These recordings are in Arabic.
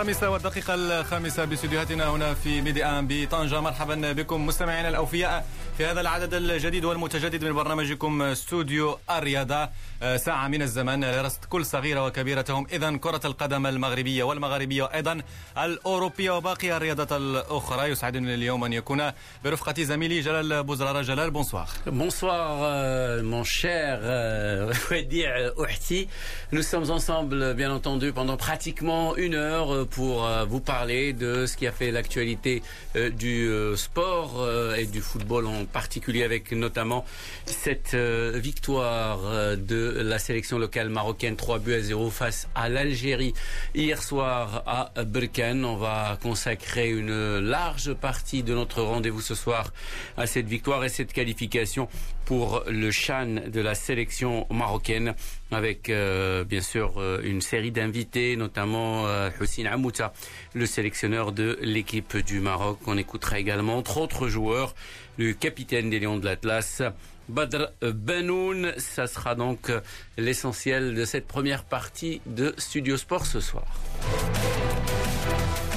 الخامسة والدقيقة الخامسة باستديوهاتنا هنا في ميدي 1 بطنجة. مرحبا بكم مستمعينا الأوفياء. في هذا العدد الجديد والمتجدد من برنامجكم استوديو الرياضة. آه، ساعة من الزمن لرصد كل صغيرة وكبيرة تهم إذا كرة القدم المغربية والمغاربية وأيضا الأوروبية وباقي الرياضات الأخرى. يسعدني اليوم أن يكون برفقة زميلي جلال بوزرارة. جلال بونسوار Bonsoir mon cher Waddir Ouhti. Nous sommes ensemble bien entendu pendant pratiquement une heure pour vous parler de ce qui a fait l'actualité du sport et du football en particulier avec notamment cette victoire de la sélection locale marocaine 3 buts à 0 face à l'Algérie hier soir à Berkane. On va consacrer une large partie de notre rendez-vous ce soir à cette victoire et cette qualification pour le Chan de la sélection marocaine avec euh, bien sûr euh, une série d'invités, notamment euh, Hussein Amouta, le sélectionneur de l'équipe du Maroc. On écoutera également entre autres joueurs, le capitaine des Lions de l'Atlas, Badr Benoun. Ça sera donc l'essentiel de cette première partie de Studio Sport ce soir.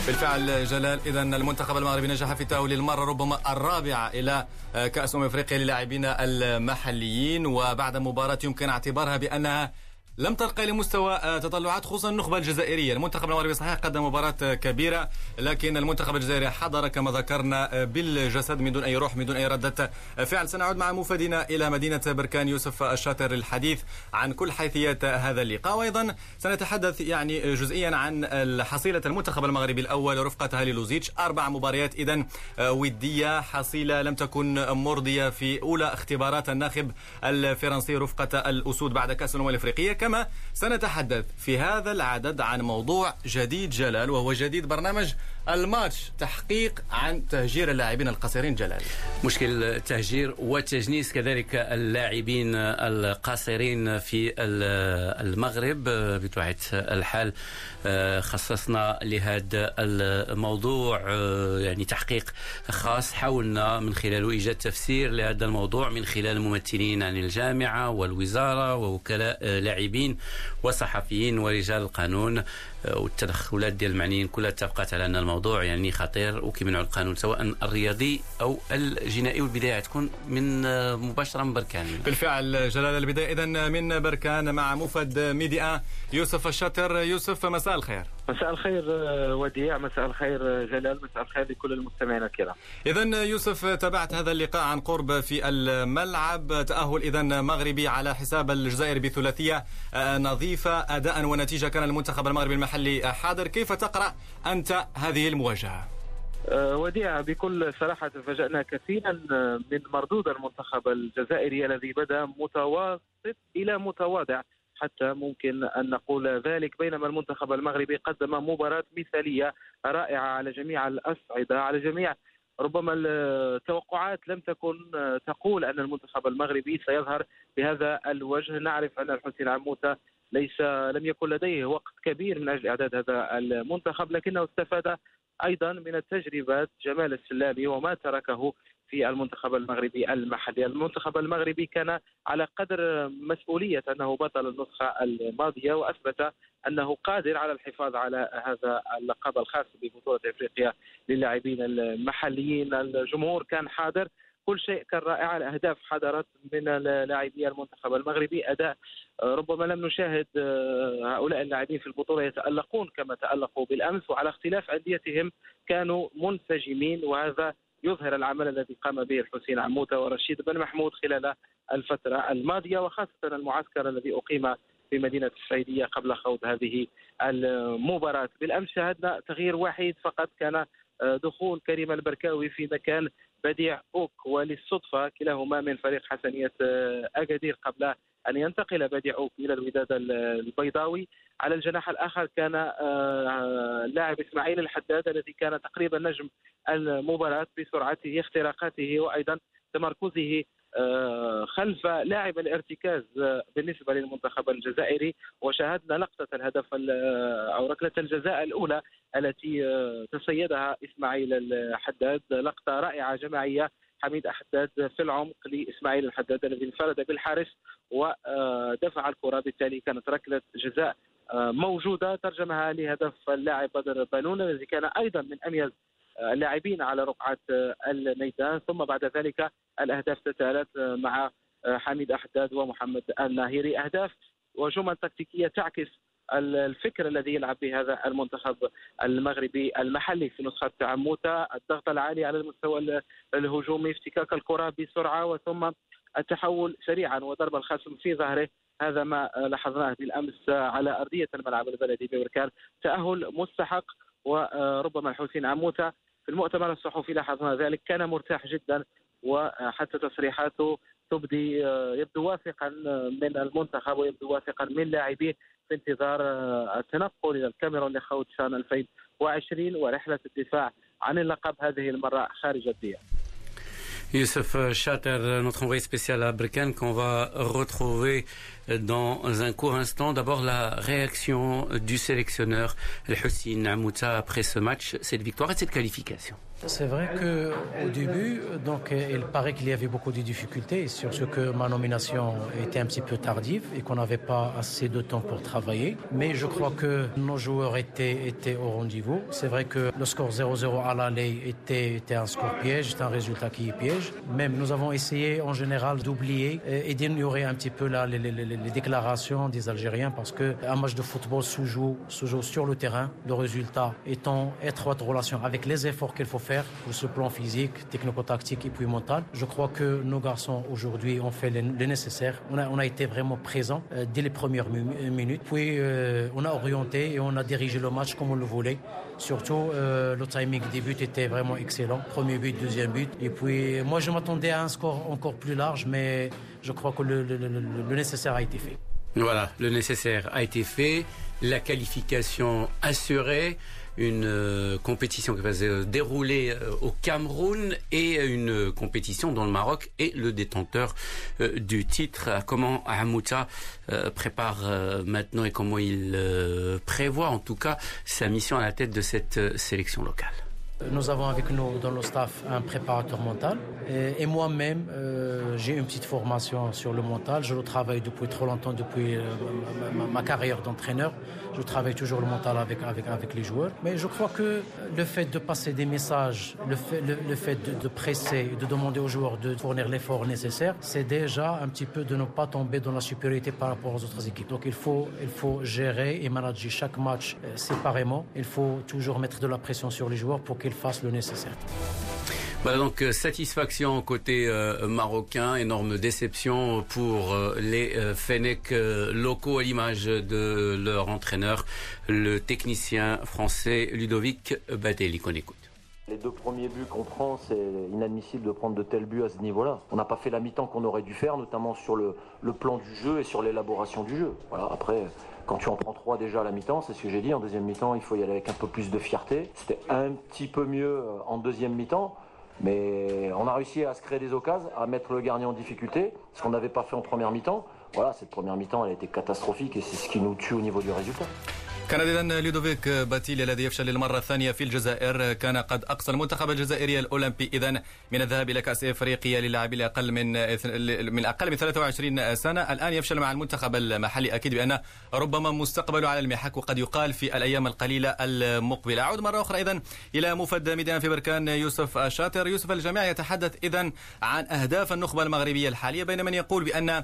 بالفعل جلال. إذا المنتخب المغربي نجح في تأهل المرة ربما الرابعة إلى كأس أمم إفريقيا للاعبين المحليين وبعد مباراة يمكن اعتبارها بأنها لم ترقى لمستوى تطلعات خصوصا النخبة الجزائرية، المنتخب المغربي صحيح قدم مباراة كبيرة لكن المنتخب الجزائري حضر كما ذكرنا بالجسد من دون أي روح من دون أي ردة فعل، سنعود مع مفادنا إلى مدينة بركان يوسف الشاطر للحديث عن كل حيثيات هذا اللقاء. وأيضا سنتحدث يعني جزئيا عن حصيلة المنتخب المغربي الأول رفقة هالي لوزيتش، أربع مباريات اذا ودية حصيلة لم تكن مرضية في أولى اختبارات الناخب الفرنسي رفقة الأسود بعد كأس الأمم الإفريقية. كما سنتحدث في هذا العدد عن موضوع جديد جلال وهو جديد برنامج الماتش تحقيق عن تهجير اللاعبين القصيرين جلال. مشكل التهجير والتجنيس كذلك اللاعبين القاصرين في المغرب. بطبيعة الحال خصصنا لهذا الموضوع يعني تحقيق خاص حاولنا من خلاله إيجاد تفسير لهذا الموضوع من خلال ممثلين عن الجامعة والوزارة ووكلاء لاعبين وصحفيين ورجال القانون والتدخلات ديال المعنيين كلها اتفقت على أن الموضوع يعني خطير وكيمنعوا القانون سواء الرياضي أو الجنائي والبداية تكون من مباشرة من بركان. بالفعل جلال البداية. اذا من بركان مع مفد ميديا يوسف الشاطر. يوسف مساء الخير. مساء الخير وديع. مساء الخير جلال. مساء الخير لكل المستمعين الكرام. اذا يوسف تابعت هذا اللقاء عن قرب في الملعب. تأهل اذا مغربي على حساب الجزائر بثلاثية نظيفة. أداء ونتيجة كان المنتخب المغربي المحلي حاضر. كيف تقرأ أنت هذه المواجهة؟ وديع بكل صراحة تفاجأنا كثيرا من مردود المنتخب الجزائري الذي بدأ متوسط إلى متواضع. حتى ممكن أن نقول ذلك بينما المنتخب المغربي قدم مباراة مثالية رائعة على جميع الاصعده على جميع ربما التوقعات لم تكن تقول أن المنتخب المغربي سيظهر بهذا الوجه. نعرف أن الحسين عموتة ليس لم يكن لديه وقت كبير من أجل إعداد هذا المنتخب لكنه استفاد أيضا من التجربات جمال السلامي وما تركه في المنتخب المغربي المحلي. المنتخب المغربي كان على قدر مسؤولية أنه بطل النسخة الماضية وأثبت أنه قادر على الحفاظ على هذا اللقب الخاص ببطولة إفريقيا للاعبين المحليين. الجمهور كان حاضر. كل شيء كان رائع. الأهداف حضرت من لاعبي المنتخب المغربي. أداء ربما لم نشاهد هؤلاء اللاعبين في البطولة يتألقون كما تألقوا بالأمس. وعلى اختلاف أنديتهم كانوا منسجمين وهذا يظهر العمل الذي قام به الحسين عموته ورشيد بن محمود خلال الفترة الماضية وخاصة المعسكر الذي أقيم في مدينة السعيدية قبل خوض هذه المباراة. بالأمس شاهدنا تغيير وحيد فقط كان دخول كريم البركاوي في مكان بديع أوك وللصدفة كلاهما من فريق حسنية أكادير قبل أن ينتقل بديع أوك إلى الوداد البيضاوي. على الجناح الآخر كان اللاعب إسماعيل الحداد الذي كان تقريبا نجم المباراة بسرعته اختراقاته وأيضا تمركزه خلف لاعب الارتكاز بالنسبة للمنتخب الجزائري. وشاهدنا لقطة الهدف أو ركلة الجزاء الأولى التي تصيدها إسماعيل الحداد. لقطة رائعة جماعية. حميد حداد في العمق لإسماعيل الحداد الذي انفرد بالحارس ودفع الكرة. بالتالي كانت ركلة جزاء موجودة. ترجمها لهدف اللاعب بدر بانون الذي كان أيضا من أميز اللاعبين على رقعة الميدان. ثم بعد ذلك الأهداف تتالت مع حميد احداد ومحمد الناهيري أهداف وجمل تكتيكية تعكس الفكر الذي يلعب به هذا المنتخب المغربي المحلي في نسخة عموته الضغط العالي على المستوى الهجومي افتكاك الكرة بسرعة وثم التحول سريعا وضرب الخصم في ظهره. هذا ما لاحظناه بالأمس على أرضية الملعب البلدي ببركان تأهل مستحق وربما الحسين عموتة في المؤتمر الصحفي لاحظنا ذلك كان مرتاح جدا وحتى تصريحاته تبدي يبدو واثقا من المنتخب ويبدو واثقا من لاعبيه في انتظار التنقل إلى الكاميرون لخوض شان 2020 ورحلة الدفاع عن اللقب هذه المرة خارج الديار. Youssef Chater, notre envoyé spécial à Breken, qu'on va retrouver dans un court instant. D'abord, la réaction du sélectionneur Hussein Amouta après ce match, cette victoire et cette qualification. C'est vrai qu'au début, donc, il paraît qu'il y avait beaucoup de difficultés sur ce que ma nomination était un petit peu tardive et qu'on n'avait pas assez de temps pour travailler. Mais je crois que nos joueurs étaient, étaient au rendez-vous. C'est vrai que le score 0-0 à l'aller était, était un score piège, c'est un résultat qui est piège. Même nous avons essayé en général d'oublier et d'ignorer un petit peu les, les, déclarations des Algériens parce qu'un match de football se joue, se joue sur le terrain. Le résultat étant étroite relation avec les efforts qu'il faut faire pour ce plan physique, technico-tactique et puis mental. Je crois que nos garçons aujourd'hui ont fait le, nécessaire. On a, on a, été vraiment présents euh, dès les premières minutes. Puis euh, on a orienté et on a dirigé le match comme on le voulait. Surtout, euh, le timing des buts était vraiment excellent. Premier but, deuxième but. Et puis, moi, je m'attendais à un score encore plus large, mais je crois que le, nécessaire a été fait. Voilà, le nécessaire a été fait. La qualification assurée une euh, compétition qui va se dérouler euh, au Cameroun et une compétition dans le Maroc et le détenteur euh, du titre. Comment Hamouta prépare maintenant et comment il prévoit en tout cas sa mission à la tête de cette sélection locale? Nous avons avec nous dans le staff un préparateur mental et, moi-même euh, j'ai une petite formation sur le mental. Je le travaille depuis trop longtemps, depuis euh, ma, carrière d'entraîneur. Je travaille toujours le mental avec, avec, avec les joueurs. Mais je crois que le fait de passer des messages, le fait, le, fait de, de, presser, de demander aux joueurs de fournir l'effort nécessaire, c'est déjà un petit peu de ne pas tomber dans la supériorité par rapport aux autres équipes. Donc il faut, il faut gérer et manager chaque match euh, séparément. Il faut toujours mettre de la pression sur les joueurs pour qu'ils fasse le nécessaire. Voilà donc euh, satisfaction côté euh, marocain, énorme déception pour euh, les euh, Fennec locaux à l'image de leur entraîneur, le technicien français Ludovic Batelli qu'on écoute. Les deux premiers buts qu'on prend, c'est inadmissible de prendre de tels buts à ce niveau-là. On n'a pas fait la mi-temps qu'on aurait dû faire, notamment sur le, le plan du jeu et sur l'élaboration du jeu. Voilà, après, quand tu en prends trois déjà à la mi-temps, c'est ce que j'ai dit, en deuxième mi-temps, il faut y aller avec un peu plus de fierté. C'était un petit peu mieux en deuxième mi-temps, mais on a réussi à se créer des occasions, à mettre le gardien en difficulté, ce qu'on n'avait pas fait en première mi-temps. Voilà, cette première mi-temps, elle a été catastrophique et c'est ce qui nous tue au niveau du résultat. كان اذا لودوفيك باتيلي الذي يفشل للمرة الثانية في الجزائر. كان قد أقصى المنتخب الجزائري الأولمبي. اذا من الذهاب إلى كأس إفريقيا للاعبين أقل من من أقل من 23 سنة. الآن يفشل مع المنتخب المحلي. أكيد بأن ربما مستقبله على المحك وقد يقال في الأيام القليلة المقبلة. أعود مرة أخرى اذا إلى مفد ميدان في بركان يوسف شاطر يوسف الجميع يتحدث اذا عن أهداف النخبة المغربية الحالية بين من يقول بأن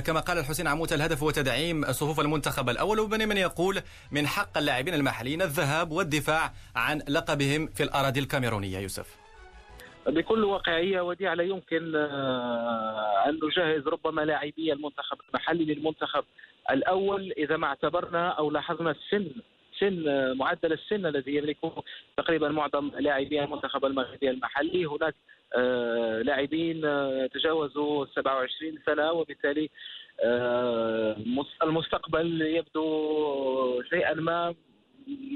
كما قال الحسين عموته الهدف هو تدعيم صفوف المنتخب الأول وبين من يقول من حق اللاعبين المحليين الذهاب والدفاع عن لقبهم في الأراضي الكاميرونية يوسف. بكل واقعية وديع لا يمكن أن نجهز ربما لاعبي المنتخب المحلي للمنتخب الأول. إذا ما اعتبرنا أو لاحظنا السن سن معدل السن الذي يملكه تقريبا معظم لاعبي المنتخب المغربي المحلي. هناك لاعبين تجاوزوا 27 سنة وبالتالي المستقبل يبدو شيئا ما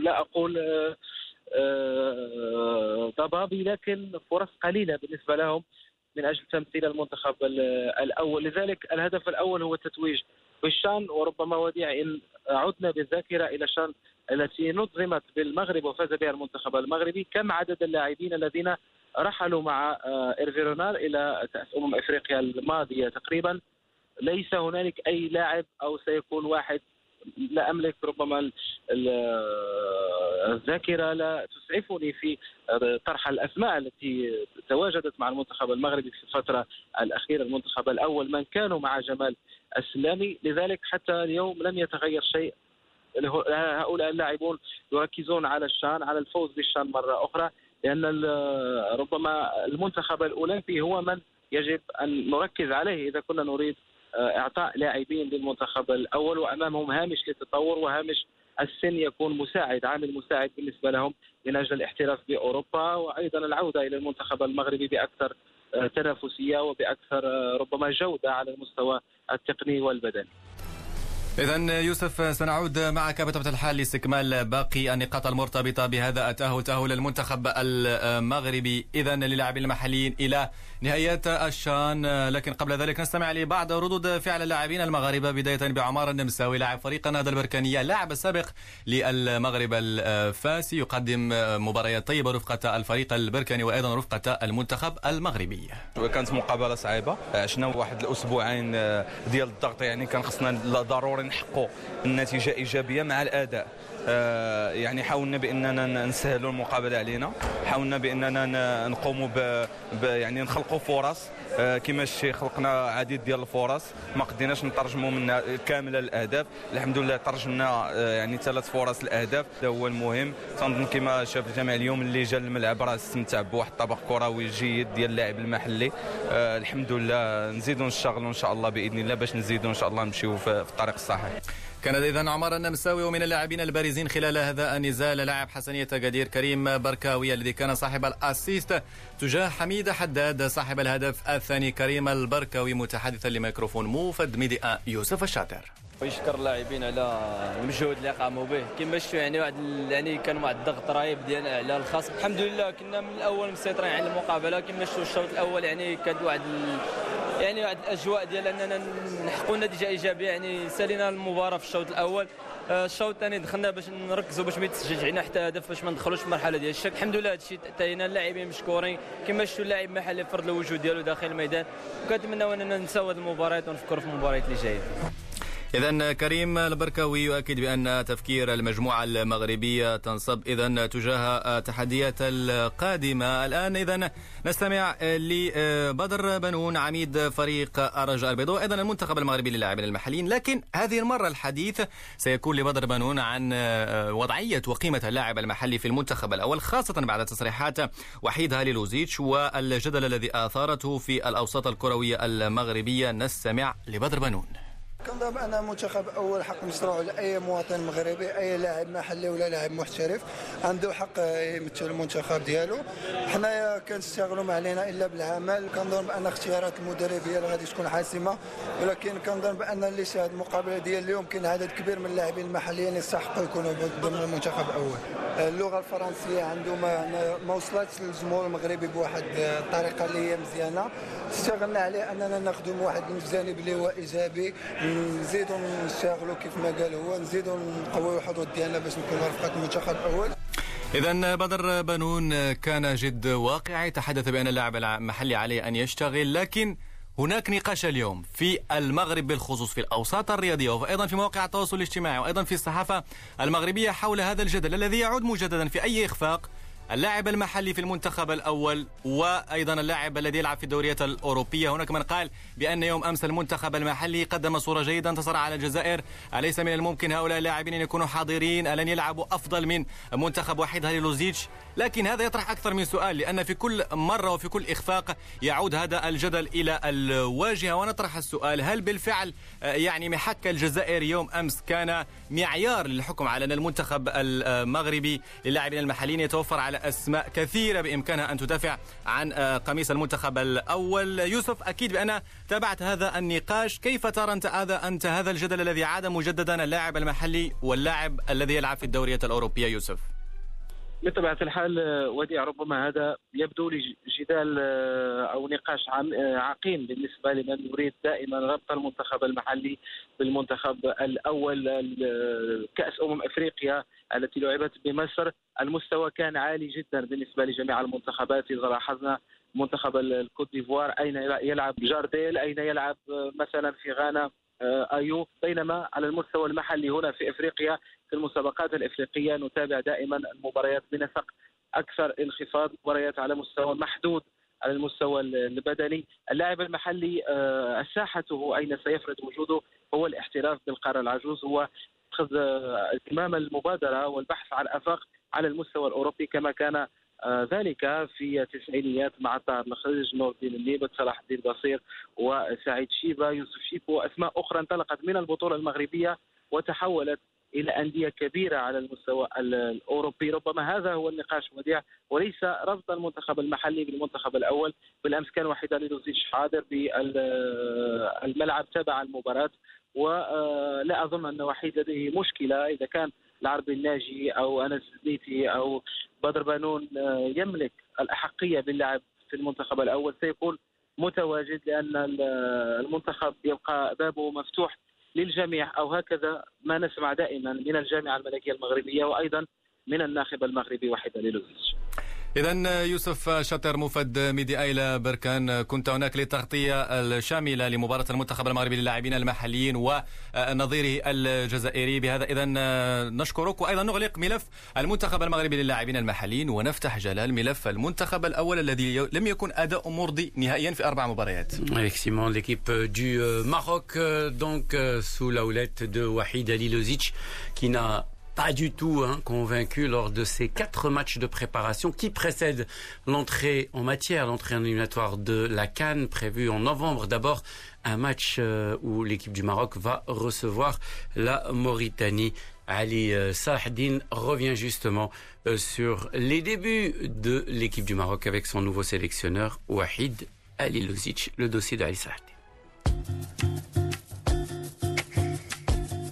لا أقول ضبابي لكن فرص قليلة بالنسبة لهم من أجل تمثيل المنتخب الأول. لذلك الهدف الأول هو التتويج بالشان وربما وديع إن عدنا بالذاكرة إلى شان التي نظمت بالمغرب وفاز بها المنتخب المغربي. كم عدد اللاعبين الذين رحلوا مع ايرفيرونال إلى كاس أمم إفريقيا الماضية تقريبا؟ ليس هنالك أي لاعب أو سيكون واحد لا أملك ربما الذاكرة لا تسعفني في طرح الأسماء التي تواجدت مع المنتخب المغربي في الفترة الأخيرة المنتخب الأول من كانوا مع جمال السلامي لذلك حتى اليوم لم يتغير شيء. هؤلاء اللاعبون يركزون على الشان على الفوز بالشان مرة أخرى لأن ربما المنتخب الأولمبي هو من يجب أن نركز عليه. إذا كنا نريد إعطاء لاعبين للمنتخب الأول وأمامهم هامش للتطور وهامش السن يكون مساعد عامل مساعد بالنسبة لهم من أجل الاحتراف بأوروبا وأيضا العودة إلى المنتخب المغربي بأكثر آه، تنافسية وبأكثر آه، ربما جودة على المستوى التقني والبدني. إذا يوسف سنعود معك بطبيعة الحال لاستكمال باقي النقاط المرتبطة بهذا التأهل تأهل المنتخب المغربي. إذا للاعبين المحليين إلى نهايات الشان. لكن قبل ذلك نستمع لبعض ردود فعل اللاعبين المغاربة بداية بعمار النمساوي لاعب فريق النهضة البركانية اللاعب السابق للمغرب الفاسي يقدم مباريات طيبة رفقة الفريق البركاني وأيضا رفقة المنتخب المغربي. كانت مقابلة صعيبة عشنا واحد الأسبوعين ديال الضغط يعني كان خصنا ضروري نحققوا النتيجة إيجابية مع الأداء. آه، يعني حاولنا بأننا نسهلوا المقابلة علينا. حاولنا بأننا نقوموا ب... يعني نخلقوا فرص. آه، كما الشيء خلقنا عديد ديال الفرص. ما قديناش نترجموا منها كامله الأهداف. الحمد لله ترجمنا آه، يعني ثلاث فرص الأهداف. هذا هو المهم. تنظن كما شاف الجميع اليوم اللي جا الملعب راه استمتع بواحد الطبق كروي جيد ديال اللاعب المحلي. الحمد لله. نزيدوا نشتغلوا إن شاء الله بإذن الله باش نزيدوا إن شاء الله نمشيو في الطريق الصحيح. كان إذا عمر النمساوي ومن اللاعبين البارزين خلال هذا النزال لاعب حسنية قدير كريم بركاوي الذي كان صاحب ال assist تجاه حميد حداد صاحب الهدف الثاني كريم البركاوي متحدثا لميكروفون موفد ميديا يوسف الشاطر. ويشكر اللاعبين على المجهود اللي قاموا به. كما شفتوا يعني واحد يعني كان واحد الضغط رهيب ديال على الخصم الحمد لله كنا من الأول مسيطرين على المقابلة. كما شفتوا الشوط الأول يعني كانت واحد يعني واحد الأجواء ديال أننا نحققوا نتيجة إيجابية يعني سالينا المباراة في الشوط الأول. آه، الشوط الثاني دخلنا باش نركزوا باش ما يتسجلش علينا حتى هدف باش ما ندخلوش في المرحله ديال الشك. الحمد لله هادشي تاينا اللاعبين مشكورين. كما شفتوا اللاعب محلي فرض الوجود ديالو داخل الميدان. وكنتمناو أننا نساو هذه المباريات ونفكروا في المباريات اللي جاية. إذا كريم البركاوي يؤكد بأن تفكير المجموعة المغربية تنصب إذا تجاه التحديات القادمة. الآن إذا نستمع لبدر بنون عميد فريق الرجاء البيضاء. أيضا المنتخب المغربي للاعبين المحليين. لكن هذه المرة الحديث سيكون لبدر بنون عن وضعية وقيمة اللاعب المحلي في المنتخب الأول خاصة بعد تصريحات وحيد هالي لوزيتش والجدل الذي آثارته في الأوساط الكروية المغربية. نستمع لبدر بنون كنظن بان منتخب أول حق مشروع لأي مواطن مغربي أي لاعب محلي ولا لاعب محترف عنده حق يمثل المنتخب ديالو. حنايا كنشتغلوا ما علينا إلا بالعمل. كنظن بان اختيارات المدرب هي اللي غادي تكون حاسمه ولكن كنظن بان اللي شاهد المقابلة ديال اليوم كاين عدد كبير من اللاعبين المحليين يستحقوا يكونوا ضمن المنتخب الأول. اللغة الفرنسية عنده ما, ما وصلتش للجمهور المغربي بواحد الطريقة اللي هي مزيانة. اشتغلنا عليه أننا نخدم واحد الجانب اللي هو إيجابي. نزيدوا نشتغلوا كيف ما قال هو نزيدوا نقويوا الحظوظ ديالنا باش نكونوا رفقه المنتخب الأول. إذا بدر بنون كان جد واقعي. تحدث بأن اللاعب المحلي عليه أن يشتغل لكن هناك نقاش اليوم في المغرب بالخصوص في الأوساط الرياضية وأيضا في مواقع التواصل الاجتماعي وأيضا في الصحافة المغربية حول هذا الجدل الذي يعود مجددا في أي إخفاق اللاعب المحلي في المنتخب الأول وأيضا اللاعب الذي يلعب في الدوريات الأوروبية. هناك من قال بأن يوم أمس المنتخب المحلي قدم صورة جيدة انتصر على الجزائر. أليس من الممكن هؤلاء اللاعبين أن يكونوا حاضرين؟ ألن يلعبوا أفضل من منتخب وحيد هاليلوزيتش لكن هذا يطرح أكثر من سؤال لأن في كل مرة وفي كل إخفاق يعود هذا الجدل إلى الواجهة. ونطرح السؤال هل بالفعل يعني محك الجزائر يوم أمس كان معيار للحكم على أن المنتخب المغربي للاعبين المحليين يتوفر على أسماء كثيرة بإمكانها أن تدافع عن قميص المنتخب الأول. يوسف أكيد بأن تابعت هذا النقاش. كيف ترى أنت هذا أنت هذا الجدل الذي عاد مجددا اللاعب المحلي واللاعب الذي يلعب في الدوريات الأوروبية يوسف؟ بطبيعة الحال وديع ربما هذا يبدو لي جدال أو نقاش عقيم بالنسبة لمن يريد دائما ربط المنتخب المحلي بالمنتخب الأول كأس أمم أفريقيا التي لعبت بمصر. المستوى كان عالي جدا بالنسبة لجميع المنتخبات. إذا لاحظنا منتخب الكوت ديفوار أين يلعب جارديل؟ أين يلعب مثلا في غانا؟ آه، آيو بينما على المستوى المحلي هنا في إفريقيا في المسابقات الإفريقية نتابع دائما المباريات بنسق أكثر انخفاض مباريات على مستوى محدود على المستوى البدني. اللاعب المحلي آه، ساحته أين سيفرض وجوده؟ هو الاحتراف بالقارة العجوز. هو اخذ آه، زمام المبادرة والبحث عن أفاق على المستوى الأوروبي كما كان آه، ذلك في التسعينيات مع طاهر الخرج نور الدين الليبت صلاح الدين بصير وسعيد شيبة يوسف شيبو وأسماء أخرى انطلقت من البطولة المغربية وتحولت إلى أندية كبيرة على المستوى الأوروبي. ربما هذا هو النقاش وديع وليس ربط المنتخب المحلي بالمنتخب الأول. بالأمس كان وحيد لوزيش حاضر بالملعب تبع المباراة ولا أظن أن وحيد لديه مشكلة. إذا كان العربي الناجي أو أنس زنيتي أو بدر بانون آه، يملك الأحقية باللعب في المنتخب الأول سيكون متواجد لأن المنتخب يبقى بابه مفتوح للجميع أو هكذا ما نسمع دائما من الجامعة الملكية المغربية وأيضا من الناخب المغربي وحيد ليلوزيتش. إذا يوسف شاطر مفد ميدي أيلا بركان كنت هناك للتغطية الشاملة لمباراة المنتخب المغربي للاعبين المحليين ونظيره الجزائري بهذا إذا نشكرك وأيضا نغلق ملف المنتخب المغربي للاعبين المحليين ونفتح جلال ملف المنتخب الأول الذي لم يكن أداء مرضي نهائيا في أربع مباريات. L'équipe du Maroc, donc sous la houlette de Wahid Alilozic, qui n'a pas du tout hein, convaincu lors de ces quatre matchs de préparation qui précèdent l'entrée en matière, l'entrée en éliminatoire de la Cannes prévue en novembre. D'abord, un match euh, où l'équipe du Maroc va recevoir la Mauritanie. Ali euh, revient justement euh, sur les débuts de l'équipe du Maroc avec son nouveau sélectionneur Wahid Ali Luzic, le dossier d'Ali Sahedine.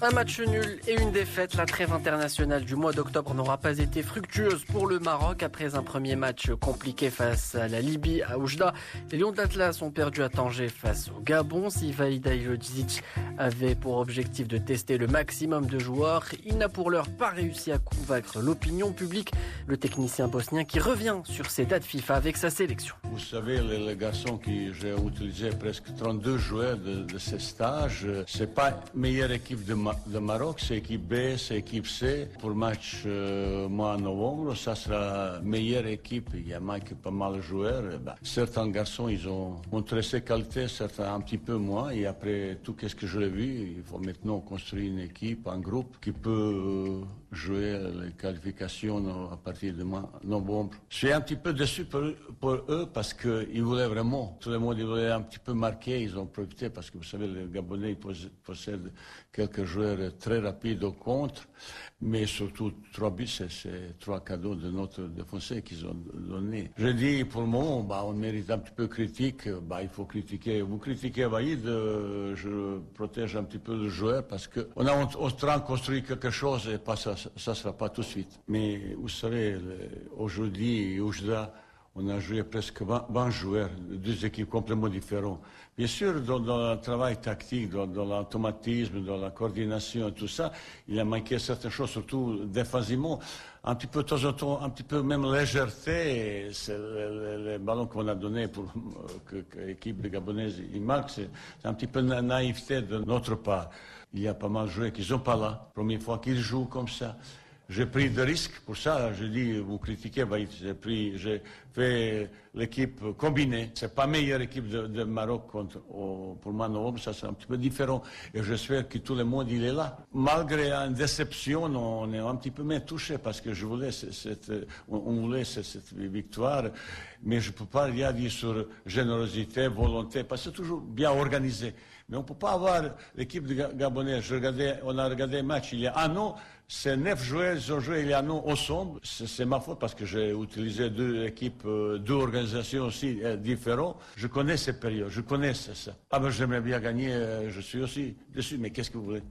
Un match nul et une défaite. La trêve internationale du mois d'octobre n'aura pas été fructueuse pour le Maroc après un premier match compliqué face à la Libye à Oujda. Les Lions de l'Atlas ont perdu à Tanger face au Gabon. Si Vaïda avait pour objectif de tester le maximum de joueurs, il n'a pour l'heure pas réussi à convaincre l'opinion publique. Le technicien bosnien qui revient sur ses dates FIFA avec sa sélection. Vous savez, les, garçons qui j'ai utilisé presque 32 joueurs de, ces stages, c'est pas meilleure équipe de le Maroc, c'est équipe B, c'est équipe C. Pour le match euh, mois novembre, ça sera meilleure équipe. Il y a pas mal de joueurs. Ben, certains garçons, ils ont montré ses qualités, certains un petit peu moins. Et après tout ce que je l'ai vu, il faut maintenant construire une équipe, un groupe qui peut jouer les qualifications à partir de novembre. Je suis un petit peu déçu pour, eux parce qu'ils voulaient vraiment, tout le monde voulait un petit peu marquer, ils ont profité parce que vous savez, les Gabonais possèdent quelques joueurs très rapides au contre, mais surtout trois buts, c'est trois cadeaux de notre défenseur qu'ils ont donnés. Je dis pour le moment, bah, on mérite un petit peu critique, bah, il faut critiquer. Vous critiquez Vaïd, euh, je protège un petit peu le joueur parce qu'on a en train de construire quelque chose et pas ça ça ne sera pas tout de suite. Mais vous savez, aujourd'hui, on a joué presque 20, joueurs, deux équipes complètement différentes. Bien sûr, dans, le travail tactique, dans, l'automatisme, dans la coordination, tout ça, il a manqué certaines choses, surtout défensivement. Un petit peu de temps en temps, un petit peu même légèreté. C'est le, ballon qu'on a donné pour que, l'équipe gabonaise il marque, c'est un petit peu naïveté de notre part. Il y a pas mal de joueurs qui sont pas là. Première fois qu'ils jouent comme ça. J'ai pris des risques pour ça. Je dis, vous critiquez, bah, j'ai pris, j'ai fait l'équipe combinée. C'est pas meilleure équipe de, Maroc contre, pour Mano, ça c'est un petit peu différent. Et j'espère que tout le monde il est là. Malgré une déception, on est un petit peu moins touché parce que je voulais cette, on voulait cette, victoire. Mais je peux pas rien dire sur générosité, volonté, parce que c'est toujours bien organisé. Mais on ne peut pas avoir l'équipe de on a regardé un match il y a un an. Ces neuf joueurs, ont joué il y a un an ensemble. C'est ma faute parce que j'ai utilisé deux équipes, euh, deux organisations aussi euh, différentes. Je connais ces périodes, je connais ça. Ah ben j'aimerais bien gagner, euh, je suis aussi dessus, mais qu'est-ce que vous voulez?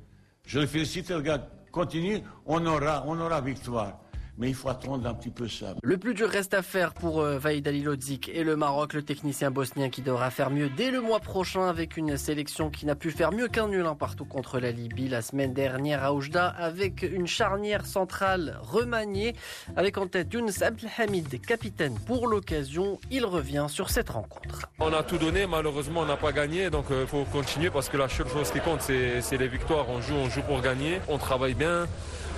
Je le félicite, le gars. Continue, on aura, on aura victoire. Mais il faut attendre un petit peu ça. Le plus dur reste à faire pour euh, Vaïd Alilodzic et le Maroc, le technicien bosnien qui devra faire mieux dès le mois prochain avec une sélection qui n'a pu faire mieux qu'un nul partout contre la Libye la semaine dernière à Oujda avec une charnière centrale remaniée avec en tête Younes Abdelhamid, capitaine pour l'occasion. Il revient sur cette rencontre. On a tout donné, malheureusement on n'a pas gagné, donc il euh, faut continuer parce que la seule chose qui compte c'est les victoires. On joue, on joue pour gagner, on travaille bien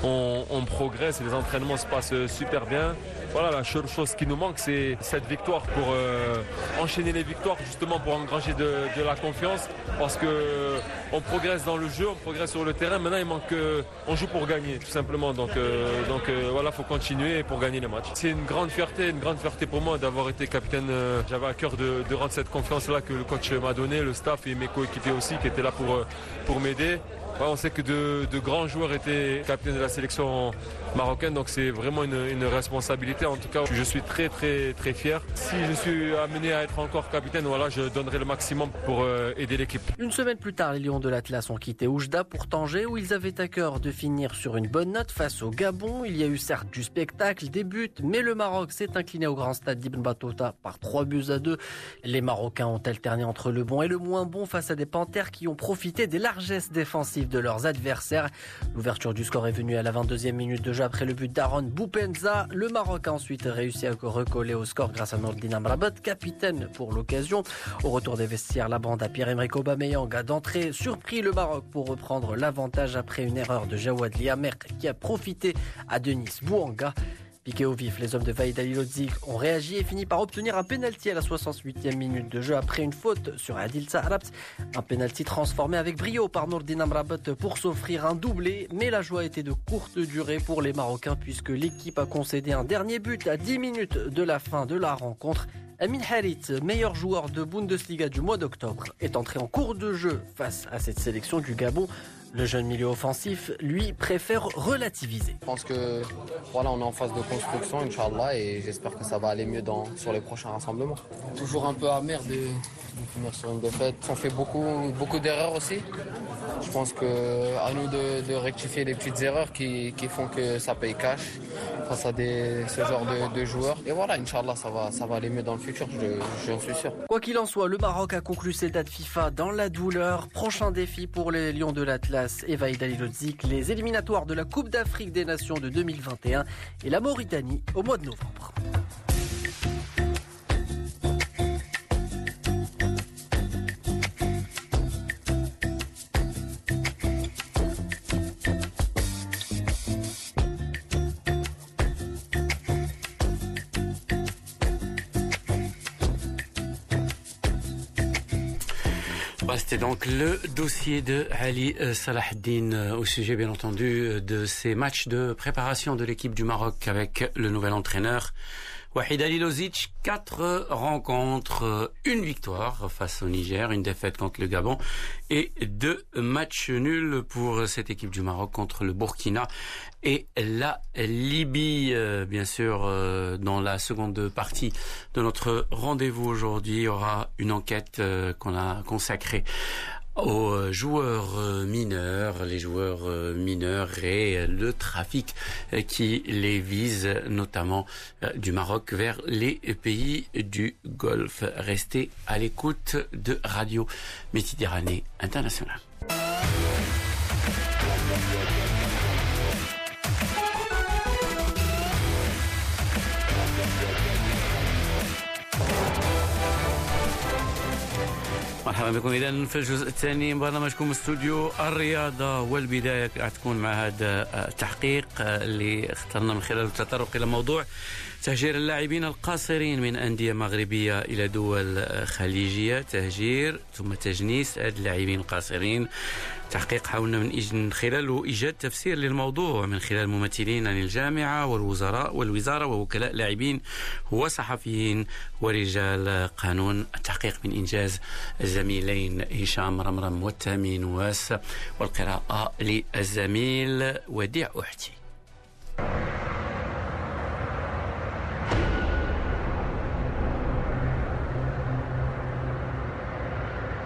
on, progresse, les entraînements se passent super bien. Voilà, la seule chose qui nous manque, c'est cette victoire pour euh, enchaîner les victoires, justement pour engranger de, la confiance, parce que on progresse dans le jeu, on progresse sur le terrain. Maintenant, il manque, on joue pour gagner, tout simplement. Donc, euh, donc euh, voilà, faut continuer pour gagner les matchs. C'est une grande fierté, une grande fierté pour moi d'avoir été capitaine. J'avais à cœur de, rendre cette confiance-là que le coach m'a donné, le staff et mes coéquipiers aussi, qui étaient là pour m'aider on sait que de, grands joueurs étaient capitaines de la sélection marocaine, donc c'est vraiment une, responsabilité. En tout cas, je suis très très très fier. Si je suis amené à être encore capitaine, voilà, je donnerai le maximum pour euh, aider l'équipe. Une semaine plus tard, les Lions de l'Atlas ont quitté Oujda pour Tanger, où ils avaient à cœur de finir sur une bonne note face au Gabon. Il y a eu certes du spectacle, des buts, mais le Maroc s'est incliné au grand stade d'Ibn Battuta par 3 buts à 2. Les Marocains ont alterné entre le bon et le moins bon face à des Panthères qui ont profité des largesses défensives de leurs adversaires. L'ouverture du score est venue à la 22e minute de jeu après le but d'Aaron Boupenza. Le Maroc a ensuite réussi à recoller au score grâce à Nordin Amrabat, capitaine pour l'occasion. Au retour des vestiaires, la bande à Pierre-Emerick Aubameyang d'entrée surpris le Maroc pour reprendre l'avantage après une erreur de Jawad Liamer qui a profité à Denis Bouanga. Piqué au vif, les hommes de Alilodzic ont réagi et fini par obtenir un penalty à la 68e minute de jeu après une faute sur Adil Saharabt. Un penalty transformé avec brio par Nourdin Amrabat pour s'offrir un doublé, mais la joie était de courte durée pour les Marocains puisque l'équipe a concédé un dernier but à 10 minutes de la fin de la rencontre. Amin Harit, meilleur joueur de Bundesliga du mois d'octobre, est entré en cours de jeu face à cette sélection du Gabon. Le jeune milieu offensif, lui, préfère relativiser. Je pense que voilà, on est en phase de construction, Inch'Allah, et j'espère que ça va aller mieux dans, sur les prochains rassemblements. Toujours un peu amer de, finir sur une défaite. On fait beaucoup, beaucoup d'erreurs aussi. Je pense que à nous de, rectifier les petites erreurs qui, font que ça paye cash face à des, ce genre de, joueurs. Et voilà, Inch'Allah, ça va, ça va aller mieux dans le futur, j'en suis sûr. Quoi qu'il en soit, le Maroc a conclu ses dates FIFA dans la douleur. Prochain défi pour les Lions de l'Atlas et Vaïd les éliminatoires de la Coupe d'Afrique des Nations de 2021 et la Mauritanie au mois de novembre. Donc le dossier de Ali euh, Salahdin euh, au sujet, bien entendu, euh, de ces matchs de préparation de l'équipe du Maroc avec le nouvel entraîneur. Wahid Alilozic, quatre rencontres, une victoire face au Niger, une défaite contre le Gabon et deux matchs nuls pour cette équipe du Maroc contre le Burkina et la Libye. Euh, bien sûr, euh, dans la seconde partie de notre rendez-vous aujourd'hui, il y aura une enquête euh, qu'on a consacrée aux joueurs mineurs, les joueurs mineurs et le trafic qui les vise, notamment du Maroc vers les pays du Golfe. Restez à l'écoute de Radio Méditerranée Internationale. مرحبا بكم. اذا في الجزء الثاني من برنامجكم استوديو الرياضة والبداية تكون مع هذا التحقيق اللي اخترنا من خلاله التطرق إلى موضوع تهجير اللاعبين القاصرين من أندية مغربية إلى دول خليجية. تهجير ثم تجنيس هاد اللاعبين القاصرين. تحقيق حاولنا من, من خلاله إيجاد تفسير للموضوع. من خلال ممثلين عن الجامعة والوزراء والوزارة ووكلاء لاعبين وصحفيين ورجال قانون. التحقيق من إنجاز الزميلين هشام رمرم والتأمين واس والقراءة للزميل وديع أحتي.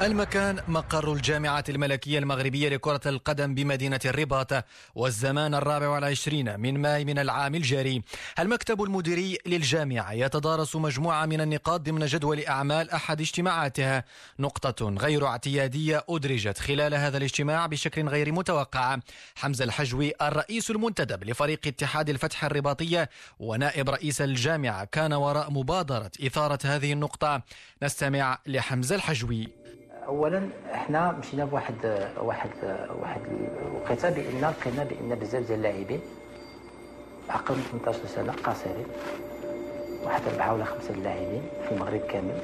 المكان مقر الجامعة الملكية المغربية لكرة القدم بمدينة الرباط والزمان الرابع والعشرين من ماي من العام الجاري. المكتب المديري للجامعة يتدارس مجموعة من النقاط ضمن جدول أعمال أحد اجتماعاتها. نقطة غير اعتيادية أدرجت خلال هذا الاجتماع بشكل غير متوقع. حمزة الحجوي الرئيس المنتدب لفريق اتحاد الفتح الرباطية ونائب رئيس الجامعة كان وراء مبادرة إثارة هذه النقطة. نستمع لحمزة الحجوي. اولا إحنا مشينا بواحد واحد واحد الوقيتة بأن لقينا بأن بزاف ديال اللاعبين عقل 18 سنة قاصرين واحد أربعة ولا خمسة اللاعبين في المغرب كامل.